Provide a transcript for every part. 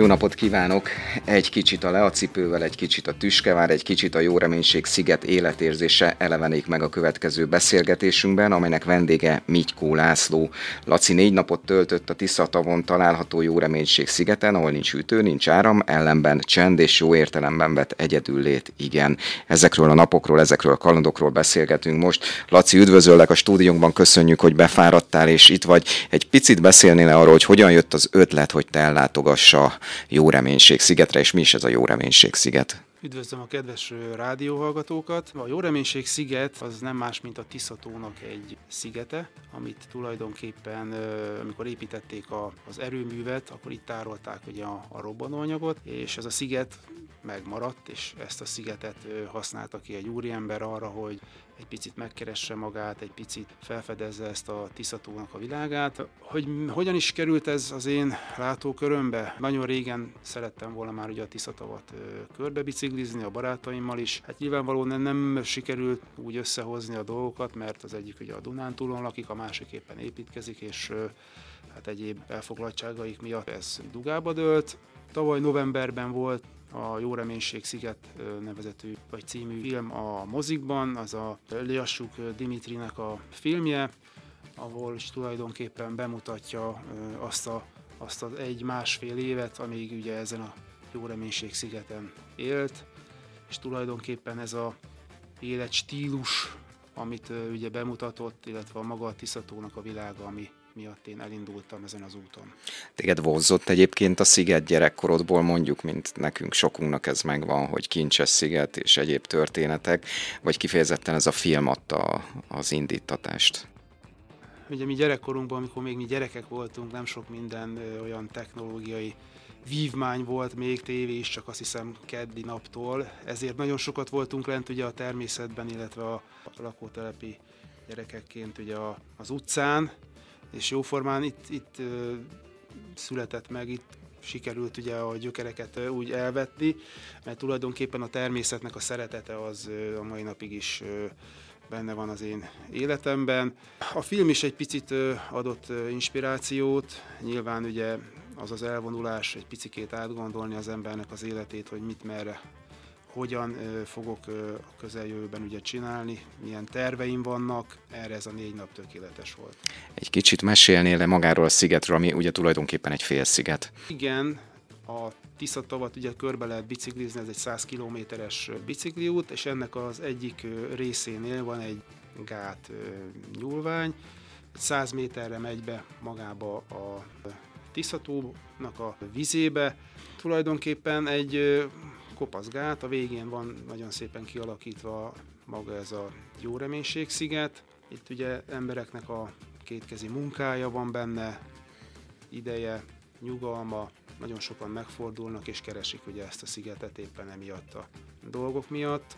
Jó napot kívánok! Egy kicsit a leacipővel, egy kicsit a tüskevár, egy kicsit a jó reménység sziget életérzése elevenék meg a következő beszélgetésünkben, amelynek vendége Mitykó László. Laci négy napot töltött a Tiszatavon található jó reménység szigeten, ahol nincs ütő, nincs áram, ellenben csend és jó értelemben vett egyedüllét, igen. Ezekről a napokról, ezekről a kalandokról beszélgetünk most. Laci, üdvözöllek a stúdiónkban, köszönjük, hogy befáradtál, és itt vagy. Egy picit beszélnél arról, hogy hogyan jött az ötlet, hogy te ellátogassa jó reménység szigetre, és mi is ez a jó reménység sziget? Üdvözlöm a kedves rádióhallgatókat! A Jó Reménység sziget az nem más, mint a Tiszatónak egy szigete, amit tulajdonképpen, amikor építették a, az erőművet, akkor itt tárolták ugye a, a robbanóanyagot, és ez a sziget megmaradt, és ezt a szigetet használta ki egy úriember arra, hogy egy picit megkeresse magát, egy picit felfedezze ezt a Tiszatónak a világát. Hogy hogyan is került ez az én látókörömbe? Nagyon régen szerettem volna már ugye a Tiszatavat körbe biciklizni a barátaimmal is. Hát nyilvánvalóan nem sikerült úgy összehozni a dolgokat, mert az egyik ugye a Dunántúlon lakik, a másik éppen építkezik, és hát egyéb elfoglaltságaik miatt ez dugába dőlt. Tavaly novemberben volt a Jó Reménység Sziget nevezetű vagy című film a mozikban, az a Liassuk Dimitrinek a filmje, ahol is tulajdonképpen bemutatja azt, a, azt az egy-másfél évet, amíg ugye ezen a Jó Reménység szigeten élt, és tulajdonképpen ez a életstílus, amit ugye bemutatott, illetve a maga a Tiszatónak a világa, ami miatt én elindultam ezen az úton. Téged vonzott egyébként a sziget gyerekkorodból, mondjuk, mint nekünk sokunknak ez megvan, hogy kincses sziget és egyéb történetek, vagy kifejezetten ez a film adta az indítatást? Ugye mi gyerekkorunkban, amikor még mi gyerekek voltunk, nem sok minden olyan technológiai vívmány volt még tévé is, csak azt hiszem keddi naptól, ezért nagyon sokat voltunk lent ugye a természetben, illetve a lakótelepi gyerekekként ugye az utcán, és jóformán itt, itt született meg, itt sikerült ugye a gyökereket úgy elvetni, mert tulajdonképpen a természetnek a szeretete az a mai napig is benne van az én életemben. A film is egy picit adott inspirációt, nyilván ugye az az elvonulás, egy picikét átgondolni az embernek az életét, hogy mit merre hogyan fogok a közeljövőben ugye csinálni, milyen terveim vannak, erre ez a négy nap tökéletes volt. Egy kicsit mesélnél magáról a szigetről, ami ugye tulajdonképpen egy félsziget. Igen, a Tiszatavat ugye körbe lehet biciklizni, ez egy 100 kilométeres bicikliút, és ennek az egyik részénél van egy gát nyúlvány, 100 méterre megy be magába a Tiszatónak a vizébe. Tulajdonképpen egy kopaszgát, a végén van nagyon szépen kialakítva maga ez a jó reménység sziget. Itt ugye embereknek a kétkezi munkája van benne, ideje, nyugalma, nagyon sokan megfordulnak és keresik ugye ezt a szigetet éppen emiatt a dolgok miatt.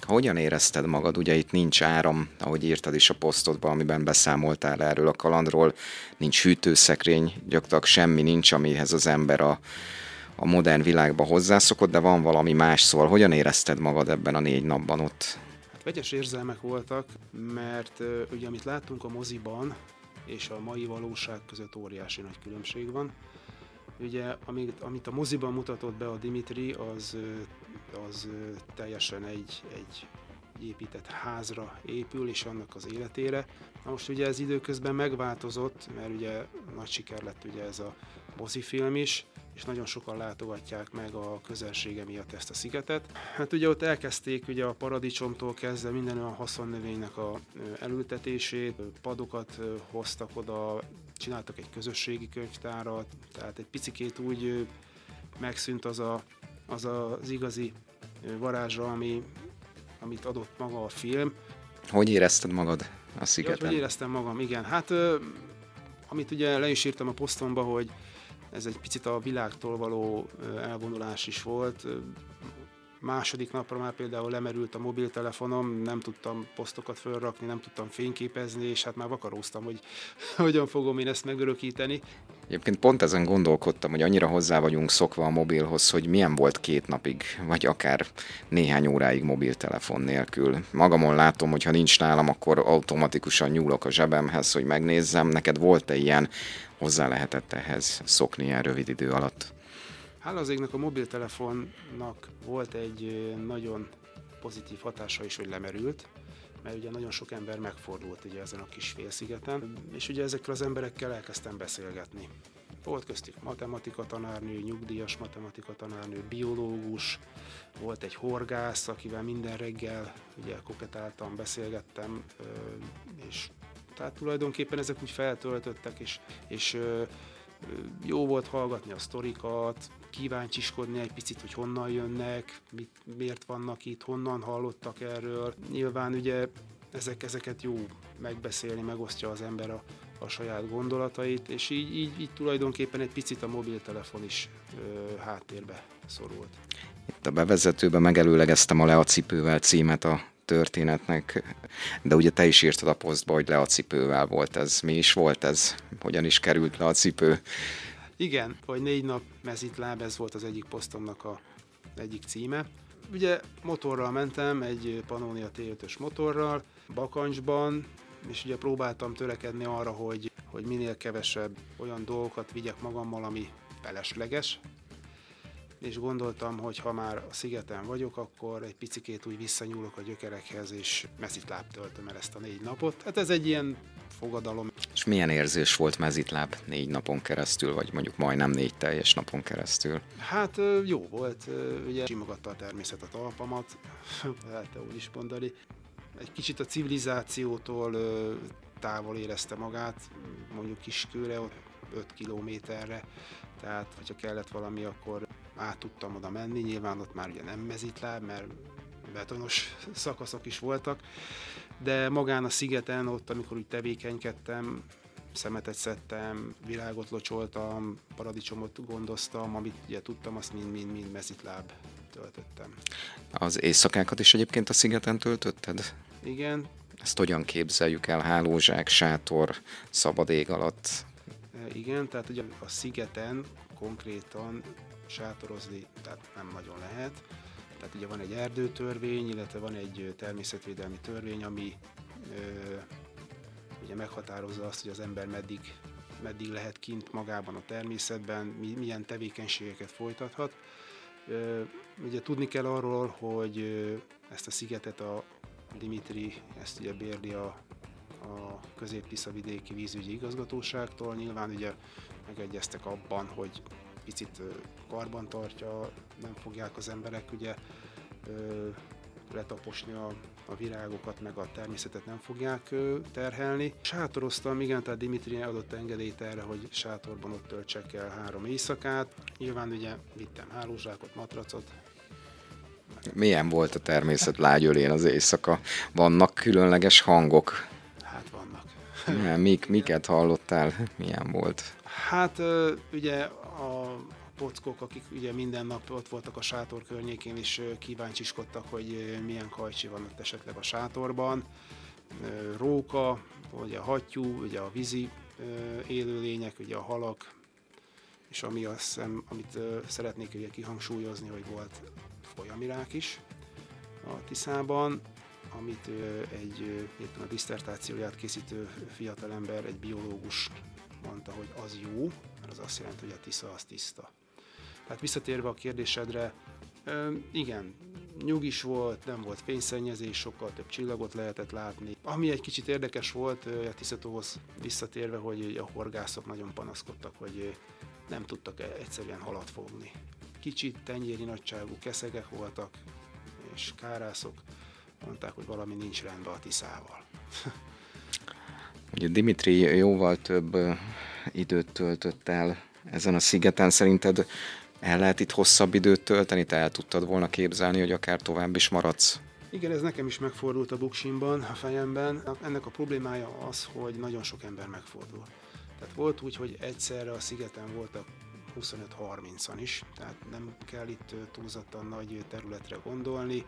Hogyan érezted magad? Ugye itt nincs áram, ahogy írtad is a posztodban, amiben beszámoltál erről a kalandról, nincs hűtőszekrény, gyakorlatilag semmi nincs, amihez az ember a a modern világba hozzászokott, de van valami más, szóval hogyan érezted magad ebben a négy napban ott? Hát vegyes érzelmek voltak, mert ugye amit láttunk a moziban, és a mai valóság között óriási nagy különbség van. Ugye, amit, amit a moziban mutatott be a Dimitri, az, az teljesen egy, egy épített házra épül, és annak az életére. Na most ugye ez időközben megváltozott, mert ugye nagy siker lett ugye ez a mozifilm is, és nagyon sokan látogatják meg a közelsége miatt ezt a szigetet. Hát ugye ott elkezdték ugye a paradicsomtól kezdve minden olyan haszonnövénynek a elültetését, padokat hoztak oda, csináltak egy közösségi könyvtárat, tehát egy picikét úgy megszűnt az a, az, az igazi varázsra, ami, amit adott maga a film. Hogy érezted magad a szigeten? Ja, hogy éreztem magam, igen. Hát amit ugye le is írtam a posztomba, hogy ez egy picit a világtól való elvonulás is volt. Második napra már például lemerült a mobiltelefonom, nem tudtam posztokat felrakni, nem tudtam fényképezni, és hát már vakaróztam, hogy hogyan fogom én ezt megörökíteni. Egyébként pont ezen gondolkodtam, hogy annyira hozzá vagyunk szokva a mobilhoz, hogy milyen volt két napig, vagy akár néhány óráig mobiltelefon nélkül. Magamon látom, hogy ha nincs nálam, akkor automatikusan nyúlok a zsebemhez, hogy megnézzem. Neked volt-e ilyen, hozzá lehetett ehhez szokni ilyen rövid idő alatt? Hála az égnek a mobiltelefonnak volt egy nagyon pozitív hatása is, hogy lemerült, mert ugye nagyon sok ember megfordult ugye ezen a kis félszigeten, és ugye ezekkel az emberekkel elkezdtem beszélgetni. Volt köztük matematika tanárnő, nyugdíjas matematika tanárnő, biológus, volt egy horgász, akivel minden reggel ugye koketáltam, beszélgettem, és tehát tulajdonképpen ezek úgy feltöltöttek, és, és jó volt hallgatni a sztorikat, kíváncsiskodni egy picit, hogy honnan jönnek, mit, miért vannak itt, honnan hallottak erről. Nyilván ugye ezek, ezeket jó megbeszélni, megosztja az ember a, a saját gondolatait, és így, így, így tulajdonképpen egy picit a mobiltelefon is ö, háttérbe szorult. Itt a bevezetőben megelőlegeztem a Leacipővel címet a történetnek, de ugye te is írtad a posztba, hogy le a cipővel volt ez. Mi is volt ez? Hogyan is került le a cipő? Igen, vagy négy nap mezitláb, ez volt az egyik posztomnak a egyik címe. Ugye motorral mentem, egy Pannonia T5-ös motorral, bakancsban, és ugye próbáltam törekedni arra, hogy, hogy minél kevesebb olyan dolgokat vigyek magammal, ami felesleges, és gondoltam, hogy ha már a szigeten vagyok, akkor egy picikét úgy visszanyúlok a gyökerekhez, és mezitláb töltöm el ezt a négy napot. Hát ez egy ilyen fogadalom. És milyen érzés volt mezitláb négy napon keresztül, vagy mondjuk majdnem négy teljes napon keresztül? Hát jó volt, ugye simogatta a természet a talpamat, lehet úgy is mondani. Egy kicsit a civilizációtól távol érezte magát, mondjuk Kiskőre, 5 kilométerre, tehát hogyha kellett valami, akkor át tudtam oda menni, nyilván ott már ugye nem mezitláb, mert betonos szakaszok is voltak, de magán a szigeten, ott amikor úgy tevékenykedtem, szemetet szedtem, virágot locsoltam, paradicsomot gondoztam, amit ugye tudtam, azt mind-mind-mind mezitláb töltöttem. Az éjszakákat is egyébként a szigeten töltötted? Igen. Ezt hogyan képzeljük el? Hálózsák, sátor, szabad ég alatt? E, igen, tehát ugye a szigeten konkrétan sátorozni, tehát nem nagyon lehet. Tehát ugye van egy erdőtörvény, illetve van egy természetvédelmi törvény, ami ö, ugye meghatározza azt, hogy az ember meddig, meddig lehet kint magában a természetben, milyen tevékenységeket folytathat. Ö, ugye tudni kell arról, hogy ezt a szigetet a Dimitri, ezt ugye bérli a, a közép vidéki vízügyi igazgatóságtól. Nyilván ugye megegyeztek abban, hogy picit karban tartja, nem fogják az emberek ugye letaposni a, a virágokat, meg a természetet nem fogják terhelni. Sátoroztam, igen, tehát Dimitri adott engedélyt erre, hogy sátorban ott töltsek el három éjszakát. Nyilván ugye vittem hálózsákot, matracot. Milyen volt a természet lágyölén az éjszaka? Vannak különleges hangok? Hát vannak. Milyen, mik, miket hallottál? Milyen volt? Hát ugye a pockok, akik ugye minden nap ott voltak a sátor környékén, és kíváncsiskodtak, hogy milyen kajcsi van ott esetleg a sátorban. Róka, ugye a hattyú, ugye a vízi élőlények, ugye a halak, és ami azt hiszem, amit szeretnék ugye kihangsúlyozni, hogy volt folyamirák is a Tiszában, amit egy éppen a diszertációját készítő fiatalember, egy biológus mondta, hogy az jó, mert az azt jelenti, hogy a Tisza az tiszta. Tehát visszatérve a kérdésedre, igen, nyugis volt, nem volt fényszennyezés, sokkal több csillagot lehetett látni. Ami egy kicsit érdekes volt a Tiszatóhoz visszatérve, hogy a horgászok nagyon panaszkodtak, hogy nem tudtak e- egyszerűen halat fogni. Kicsit tenyéri nagyságú keszegek voltak, és kárászok mondták, hogy valami nincs rendben a Tiszával. Ugye Dimitri jóval több időt töltött el ezen a szigeten. Szerinted el lehet itt hosszabb időt tölteni? Te el tudtad volna képzelni, hogy akár tovább is maradsz? Igen, ez nekem is megfordult a buksimban, a fejemben. Ennek a problémája az, hogy nagyon sok ember megfordul. Tehát volt úgy, hogy egyszerre a szigeten voltak 25-30-an is, tehát nem kell itt túlzottan nagy területre gondolni.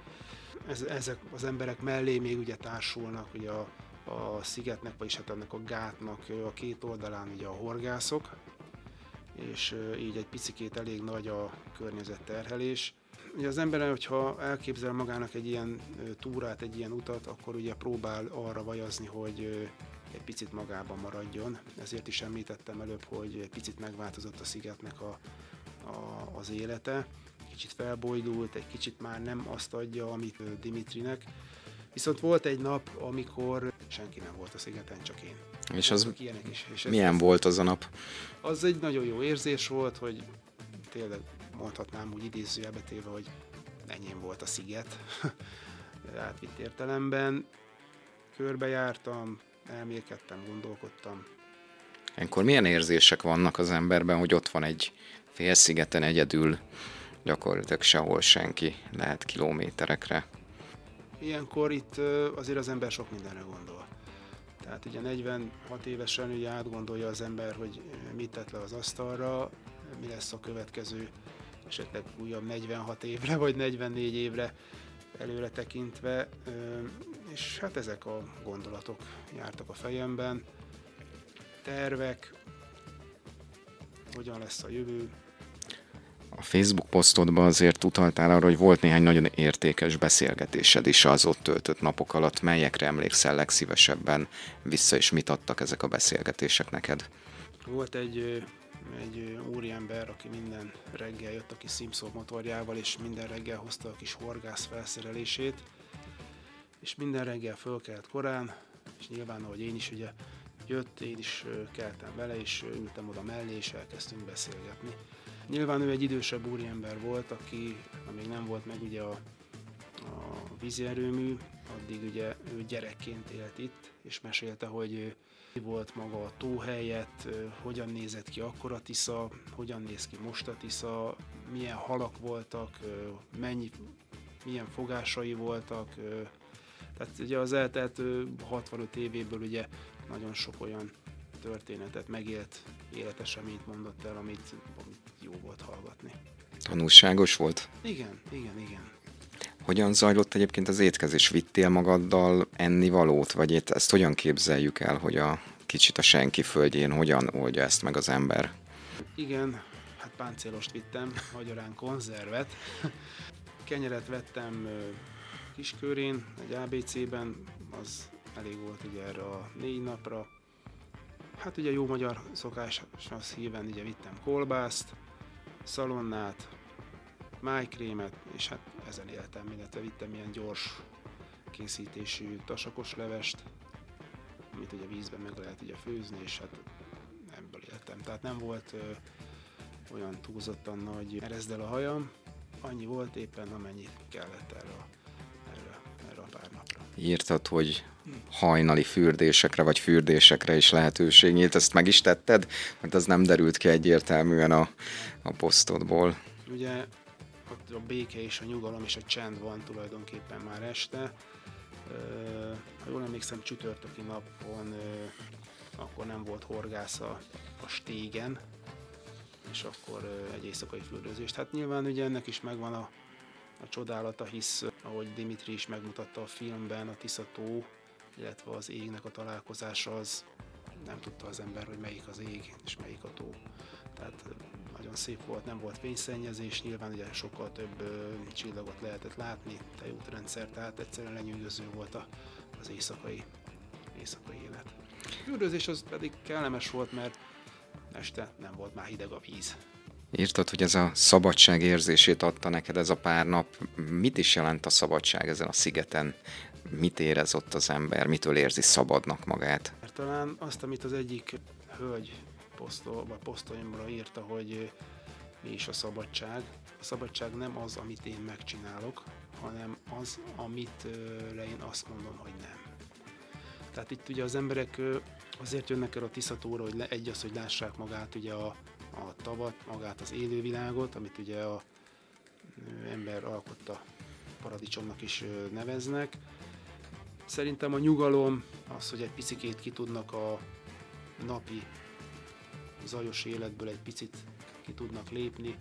Ez, ezek az emberek mellé még ugye társulnak ugye a a szigetnek, vagyis hát ennek a gátnak a két oldalán ugye a horgászok, és így egy picikét elég nagy a környezetterhelés. Ugye az ember, hogyha elképzel magának egy ilyen túrát, egy ilyen utat, akkor ugye próbál arra vajazni, hogy egy picit magában maradjon. Ezért is említettem előbb, hogy egy picit megváltozott a szigetnek a, a, az élete, kicsit felbojdult, egy kicsit már nem azt adja, amit Dimitrinek. Viszont volt egy nap, amikor senki nem volt a szigeten, csak én. És az ilyenek is. És milyen ez, volt az a nap? Az egy nagyon jó érzés volt, hogy tényleg mondhatnám úgy idézőjelbe téve, hogy enyém volt a sziget, átvitt értelemben. Körbejártam, elmélkedtem, gondolkodtam. Ekkor milyen érzések vannak az emberben, hogy ott van egy félszigeten egyedül, gyakorlatilag sehol senki, lehet kilométerekre. Ilyenkor itt azért az ember sok mindenre gondol. Tehát ugye 46 évesen ugye átgondolja az ember, hogy mit tett le az asztalra, mi lesz a következő esetleg újabb 46 évre, vagy 44 évre előre tekintve, és hát ezek a gondolatok jártak a fejemben. Tervek, hogyan lesz a jövő. A Facebook posztodban azért utaltál arra, hogy volt néhány nagyon értékes beszélgetésed is az ott töltött napok alatt. Melyekre emlékszel legszívesebben vissza, és mit adtak ezek a beszélgetések neked? Volt egy egy úriember, aki minden reggel jött a kis Simpson motorjával, és minden reggel hozta a kis horgász felszerelését, és minden reggel fölkelt korán, és nyilván, ahogy én is ugye jött, én is keltem vele, és ültem oda mellé, és elkezdtünk beszélgetni. Nyilván ő egy idősebb úriember volt, aki még nem volt meg ugye a, a vízi addig ugye ő gyerekként élt itt, és mesélte, hogy volt maga a tó helyett, hogyan nézett ki akkor a Tisza, hogyan néz ki most a Tisza, milyen halak voltak, mennyi, milyen fogásai voltak. Tehát ugye az eltelt 65 évéből ugye nagyon sok olyan történetet megélt, életeseményt mondott el, amit, amit volt hallgatni. Tanulságos volt? Igen, igen, igen. Hogyan zajlott egyébként az étkezés? Vittél magaddal enni valót, vagy itt ezt hogyan képzeljük el, hogy a kicsit a senki földjén hogyan oldja ezt meg az ember? Igen, hát páncélost vittem, magyarán konzervet. Kenyeret vettem kiskörén, egy ABC-ben, az elég volt ugye erre a négy napra. Hát ugye jó magyar szokás az híven ugye vittem kolbászt, szalonnát, májkrémet, és hát ezen éltem, illetve vittem ilyen gyors készítésű tasakos levest, amit ugye vízben meg lehet ugye főzni, és hát ebből éltem. Tehát nem volt ö, olyan túlzottan nagy erezdel a hajam, annyi volt éppen, amennyi kellett erre, erre, erre a pár napra. Írtad, hogy hajnali fürdésekre vagy fürdésekre is lehetőség nyílt. Ezt meg is tetted? Mert az nem derült ki egyértelműen a, a posztodból. Ugye a béke és a nyugalom és a csend van tulajdonképpen már este. Ha jól emlékszem, csütörtöki napon akkor nem volt horgász a, a stégen, és akkor egy éjszakai fürdőzést. Hát nyilván ugye ennek is megvan a, a csodálata, hisz ahogy Dimitri is megmutatta a filmben, a Tiszató, illetve az égnek a találkozása az nem tudta az ember, hogy melyik az ég és melyik a tó. Tehát nagyon szép volt, nem volt fényszennyezés, nyilván ugye sokkal több ö, csillagot lehetett látni, tejútrendszer, tehát egyszerűen lenyűgöző volt a, az éjszakai, éjszakai élet. A az pedig kellemes volt, mert este nem volt már hideg a víz. Írtad, hogy ez a szabadság érzését adta neked ez a pár nap. Mit is jelent a szabadság ezen a szigeten? Mit érez ott az ember? Mitől érzi szabadnak magát? Talán azt, amit az egyik hölgy posztol, vagy posztolimra írta, hogy mi is a szabadság. A szabadság nem az, amit én megcsinálok, hanem az, amit én azt mondom, hogy nem. Tehát itt ugye az emberek azért jönnek el a Tiszatóra, hogy egy az, hogy lássák magát ugye a, a tavat, magát az élővilágot, amit ugye a ember alkotta paradicsomnak is neveznek. Szerintem a nyugalom, az, hogy egy picikét ki tudnak a napi zajos életből egy picit ki tudnak lépni,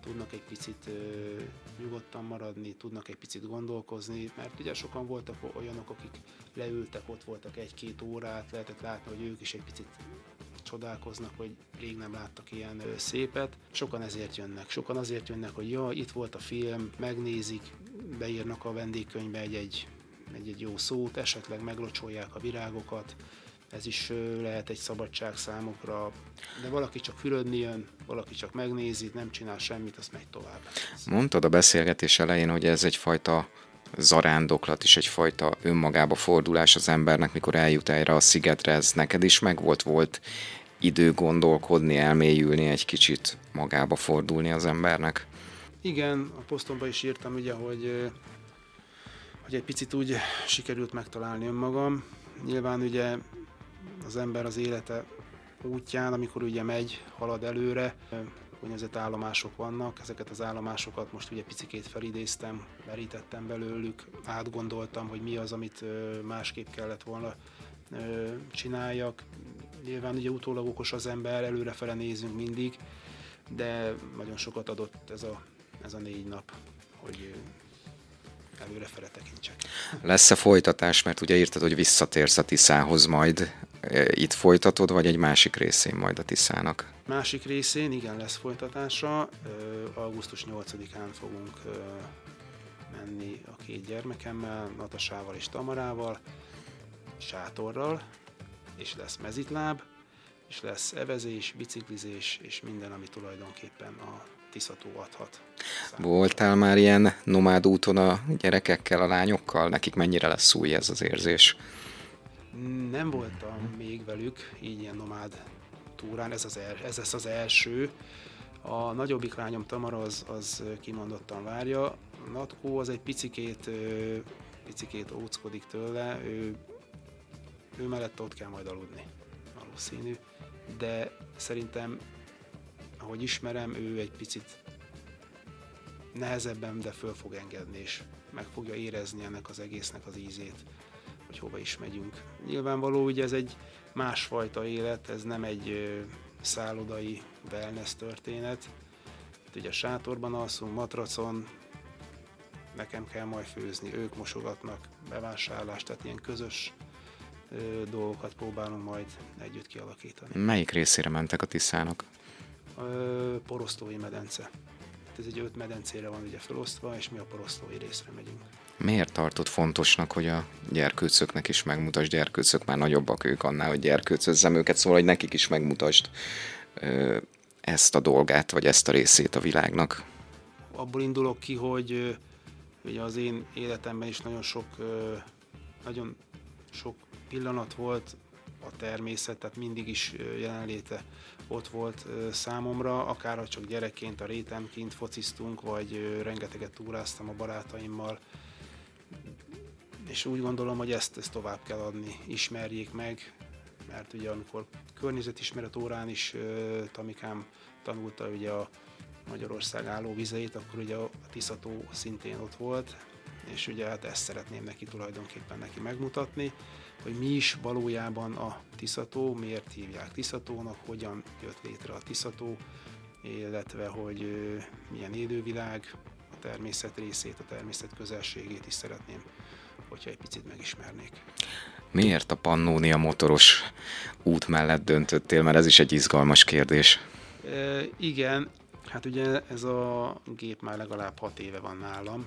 tudnak egy picit ö, nyugodtan maradni, tudnak egy picit gondolkozni, mert ugye sokan voltak olyanok, akik leültek, ott voltak egy-két órát, lehetett látni, hogy ők is egy picit csodálkoznak, hogy rég nem láttak ilyen szépet. Sokan ezért jönnek, sokan azért jönnek, hogy ja, itt volt a film, megnézik, beírnak a vendégkönyvbe egy-egy, egy-egy jó szót, esetleg meglocsolják a virágokat, ez is lehet egy szabadság számukra, de valaki csak fürödni jön, valaki csak megnézi, nem csinál semmit, azt megy tovább. Mondtad a beszélgetés elején, hogy ez egyfajta zarándoklat is egyfajta önmagába fordulás az embernek, mikor eljut erre a szigetre, ez neked is megvolt, volt idő gondolkodni, elmélyülni, egy kicsit magába fordulni az embernek? Igen, a posztomban is írtam ugye, hogy, hogy egy picit úgy sikerült megtalálni önmagam. Nyilván ugye az ember az élete útján, amikor ugye megy, halad előre, úgynevezett állomások vannak, ezeket az állomásokat most ugye picikét felidéztem, merítettem belőlük, átgondoltam, hogy mi az, amit másképp kellett volna csináljak. Nyilván ugye utólag okos az ember, előrefele nézünk mindig, de nagyon sokat adott ez a, ez a négy nap, hogy előrefele tekintsek. Lesz-e folytatás, mert ugye írtad, hogy visszatérsz a Tiszához majd, itt folytatod, vagy egy másik részén majd a Tiszának? Másik részén igen lesz folytatása. Augusztus 8-án fogunk menni a két gyermekemmel, Natasával és Tamarával, sátorral, és lesz mezitláb, és lesz evezés, biciklizés, és minden, ami tulajdonképpen a Tiszató adhat. Voltál már ilyen nomád úton a gyerekekkel, a lányokkal? Nekik mennyire lesz új ez az érzés? Nem voltam még velük, így ilyen nomád túrán, ez, az el, ez lesz az első. A nagyobbik lányom Tamara az, az kimondottan várja. Natkó az egy picikét, picikét óckodik tőle, ő, ő mellett ott kell majd aludni, valószínű. De szerintem, ahogy ismerem, ő egy picit nehezebben, de föl fog engedni, és meg fogja érezni ennek az egésznek az ízét hogy hova is megyünk. Nyilvánvaló, hogy ez egy másfajta élet, ez nem egy szállodai wellness történet. Itt ugye sátorban alszunk, matracon, nekem kell majd főzni, ők mosogatnak, bevásárlás, tehát ilyen közös ö, dolgokat próbálunk majd együtt kialakítani. Melyik részére mentek a Tiszának? Ö, porosztói medence. Ez egy öt medencére van ugye felosztva, és mi a porosztói részre megyünk. Miért tartott fontosnak, hogy a gyerkőcöknek is megmutasd, gyerkőcök már nagyobbak ők annál, hogy gyerkőcözzem őket, szóval, hogy nekik is megmutasd ö, ezt a dolgát, vagy ezt a részét a világnak? Abból indulok ki, hogy ugye az én életemben is nagyon sok, nagyon sok pillanat volt a természet, tehát mindig is jelenléte ott volt számomra, akár csak gyerekként a rétemként fociztunk, vagy rengeteget túráztam a barátaimmal, és úgy gondolom, hogy ezt, ezt tovább kell adni, ismerjék meg, mert ugye amikor környezetismeret órán is Tamikám tanulta ugye a Magyarország állóvizeit, akkor ugye a Tiszató szintén ott volt, és ugye hát ezt szeretném neki tulajdonképpen neki megmutatni, hogy mi is valójában a Tiszató, miért hívják Tiszatónak, hogyan jött létre a Tiszató, illetve hogy milyen élővilág, a természet részét, a természet közelségét is szeretném, hogyha egy picit megismernék. Miért a Pannónia motoros út mellett döntöttél, mert ez is egy izgalmas kérdés. E, igen, hát ugye ez a gép már legalább 6 éve van nálam.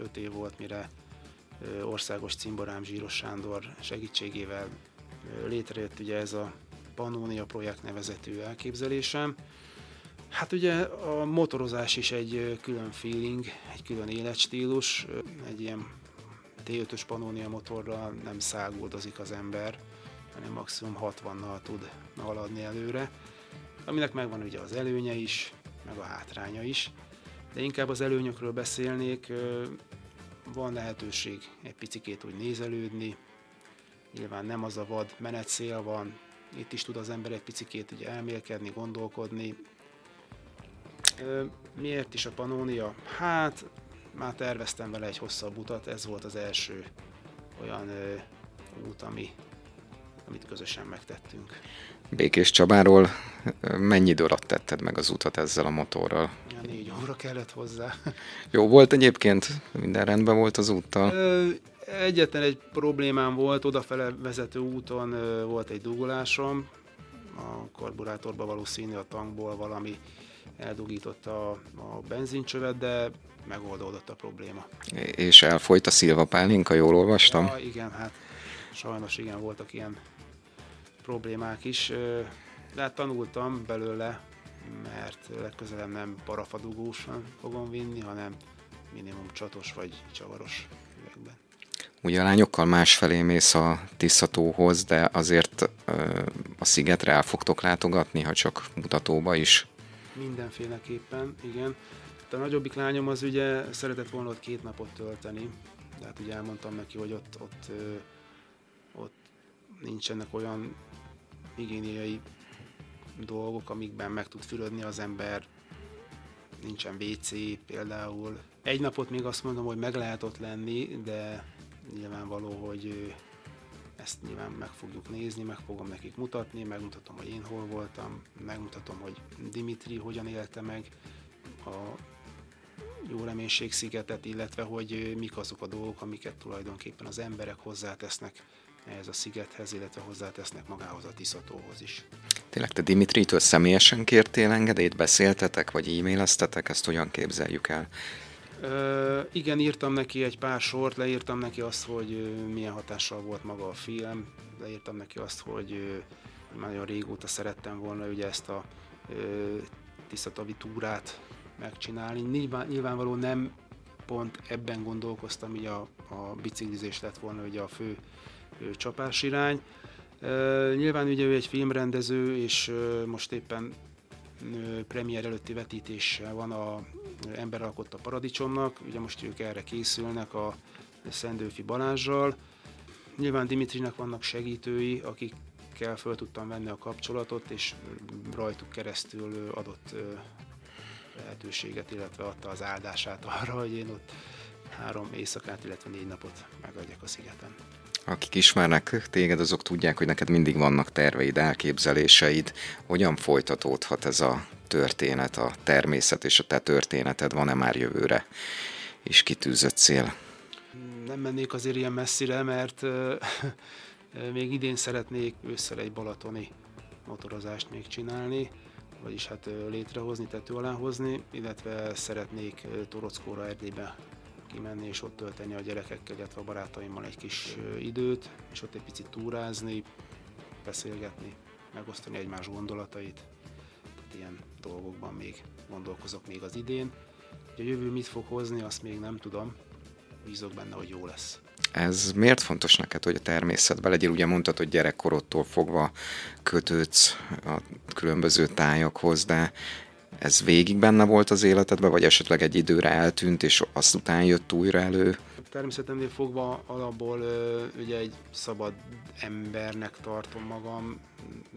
5 év volt, mire országos cimborám Zsíros Sándor segítségével létrejött ugye ez a Pannonia projekt nevezetű elképzelésem. Hát ugye a motorozás is egy külön feeling, egy külön életstílus, egy ilyen T5-ös Pannonia motorral nem száguldozik az ember, hanem maximum 60-nal tud haladni előre, aminek megvan ugye az előnye is, meg a hátránya is, de inkább az előnyökről beszélnék, van lehetőség egy picikét úgy nézelődni, nyilván nem az a vad menetszél van, itt is tud az ember egy picikét ugye elmélkedni, gondolkodni. Miért is a Panónia? Hát már terveztem vele egy hosszabb utat, ez volt az első olyan út, ami, amit közösen megtettünk. Békés Csabáról mennyi idő alatt tetted meg az utat ezzel a motorral? Ja, négy óra kellett hozzá. Jó volt egyébként? Minden rendben volt az úttal? Ö, egyetlen egy problémám volt, odafele vezető úton ö, volt egy dugulásom, a karburátorba valószínű a tankból valami eldugította a, a benzincsövet, de megoldódott a probléma. És elfolyt a szilva pálinka, jól olvastam? Ja, igen, hát sajnos igen, voltak ilyen problémák is, de hát tanultam belőle, mert legközelebb nem parafadugósan fogom vinni, hanem minimum csatos vagy csavaros üvegben. Ugye a lányokkal másfelé mész a Tiszatóhoz, de azért a szigetre el fogtok látogatni, ha csak mutatóba is? Mindenféleképpen, igen. Hát a nagyobbik lányom az ugye szeretett volna ott két napot tölteni, de hát ugye elmondtam neki, hogy ott, ott, ott nincsenek olyan higiéniai dolgok, amikben meg tud fürödni az ember, nincsen WC például. Egy napot még azt mondom, hogy meg lehet ott lenni, de nyilvánvaló, hogy ezt nyilván meg fogjuk nézni, meg fogom nekik mutatni, megmutatom, hogy én hol voltam, megmutatom, hogy Dimitri hogyan élte meg a jó reménység szigetet, illetve hogy mik azok a dolgok, amiket tulajdonképpen az emberek hozzátesznek ehhez a szigethez, illetve hozzátesznek magához a Tiszatóhoz is. Tényleg te Dimitritől személyesen kértél engedélyt, beszéltetek, vagy e-maileztetek, ezt hogyan képzeljük el? Igen, írtam neki egy pár sort, leírtam neki azt, hogy milyen hatással volt maga a film, leírtam neki azt, hogy nagyon régóta szerettem volna ugye ezt a Tiszatavi túrát megcsinálni. Nyilván, nyilvánvaló nem pont ebben gondolkoztam, hogy a, a biciklizés lett volna ugye a fő csapásirány. Nyilván ugye ő egy filmrendező, és most éppen premier előtti vetítése van a Ember alkotta paradicsomnak, ugye most ők erre készülnek a Szendőfi Balázsral. Nyilván Dimitrinek vannak segítői, akikkel föl tudtam venni a kapcsolatot, és rajtuk keresztül adott lehetőséget, illetve adta az áldását arra, hogy én ott három éjszakát, illetve négy napot megadjak a szigeten akik ismernek téged, azok tudják, hogy neked mindig vannak terveid, elképzeléseid. Hogyan folytatódhat ez a történet, a természet és a te történeted? Van-e már jövőre is kitűzött cél? Nem mennék azért ilyen messzire, mert még idén szeretnék ősszel egy balatoni motorozást még csinálni, vagyis hát létrehozni, tető alá hozni, illetve szeretnék Torockóra Erdélybe kimenni és ott tölteni a gyerekekkel, illetve a barátaimmal egy kis időt, és ott egy picit túrázni, beszélgetni, megosztani egymás gondolatait. Tehát ilyen dolgokban még gondolkozok még az idén. Hogy a jövő mit fog hozni, azt még nem tudom. Bízok benne, hogy jó lesz. Ez miért fontos neked, hogy a természetben legyél? Ugye mondtad, hogy gyerekkorodtól fogva kötődsz a különböző tájakhoz, de ez végig benne volt az életedben, vagy esetleg egy időre eltűnt, és azt után jött újra elő? Természetemnél fogva alapból ugye egy szabad embernek tartom magam,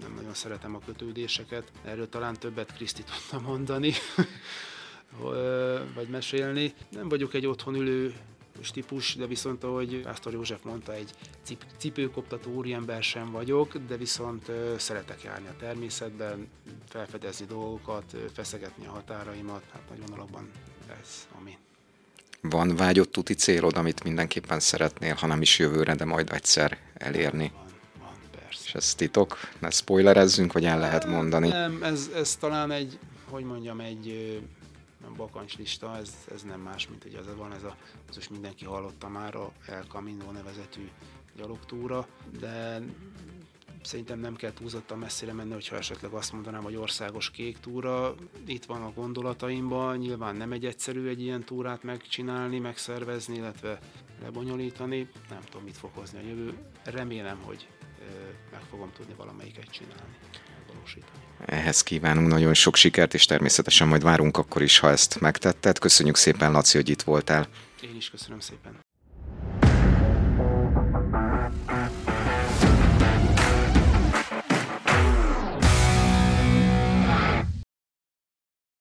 nem nagyon szeretem a kötődéseket. Erről talán többet Kriszti tudna mondani, vagy mesélni. Nem vagyok egy otthon ülő típus, de viszont ahogy Pásztor József mondta, egy cip- cipőkoptató úriember sem vagyok, de viszont szeretek járni a természetben, felfedezni dolgokat, feszegetni a határaimat, hát nagy vonalakban ez, ami. Van vágyott tuti célod, amit mindenképpen szeretnél, ha nem is jövőre, de majd egyszer elérni? Van, van, persze. És ez titok? Ne spoilerezzünk, vagy el lehet mondani? Nem, ez, ez talán egy, hogy mondjam, egy bakancslista, ez, ez nem más, mint hogy az van ez a, az most mindenki hallotta már a El Camino nevezetű gyalogtúra, de szerintem nem kell túlzottan messzire menni, hogyha esetleg azt mondanám, hogy országos kék túra. Itt van a gondolataimban, nyilván nem egy egyszerű egy ilyen túrát megcsinálni, megszervezni, illetve lebonyolítani. Nem tudom, mit fog hozni a jövő. Remélem, hogy meg fogom tudni valamelyiket csinálni, megvalósítani. Ehhez kívánunk nagyon sok sikert, és természetesen majd várunk akkor is, ha ezt megtetted. Köszönjük szépen, Laci, hogy itt voltál. Én is köszönöm szépen.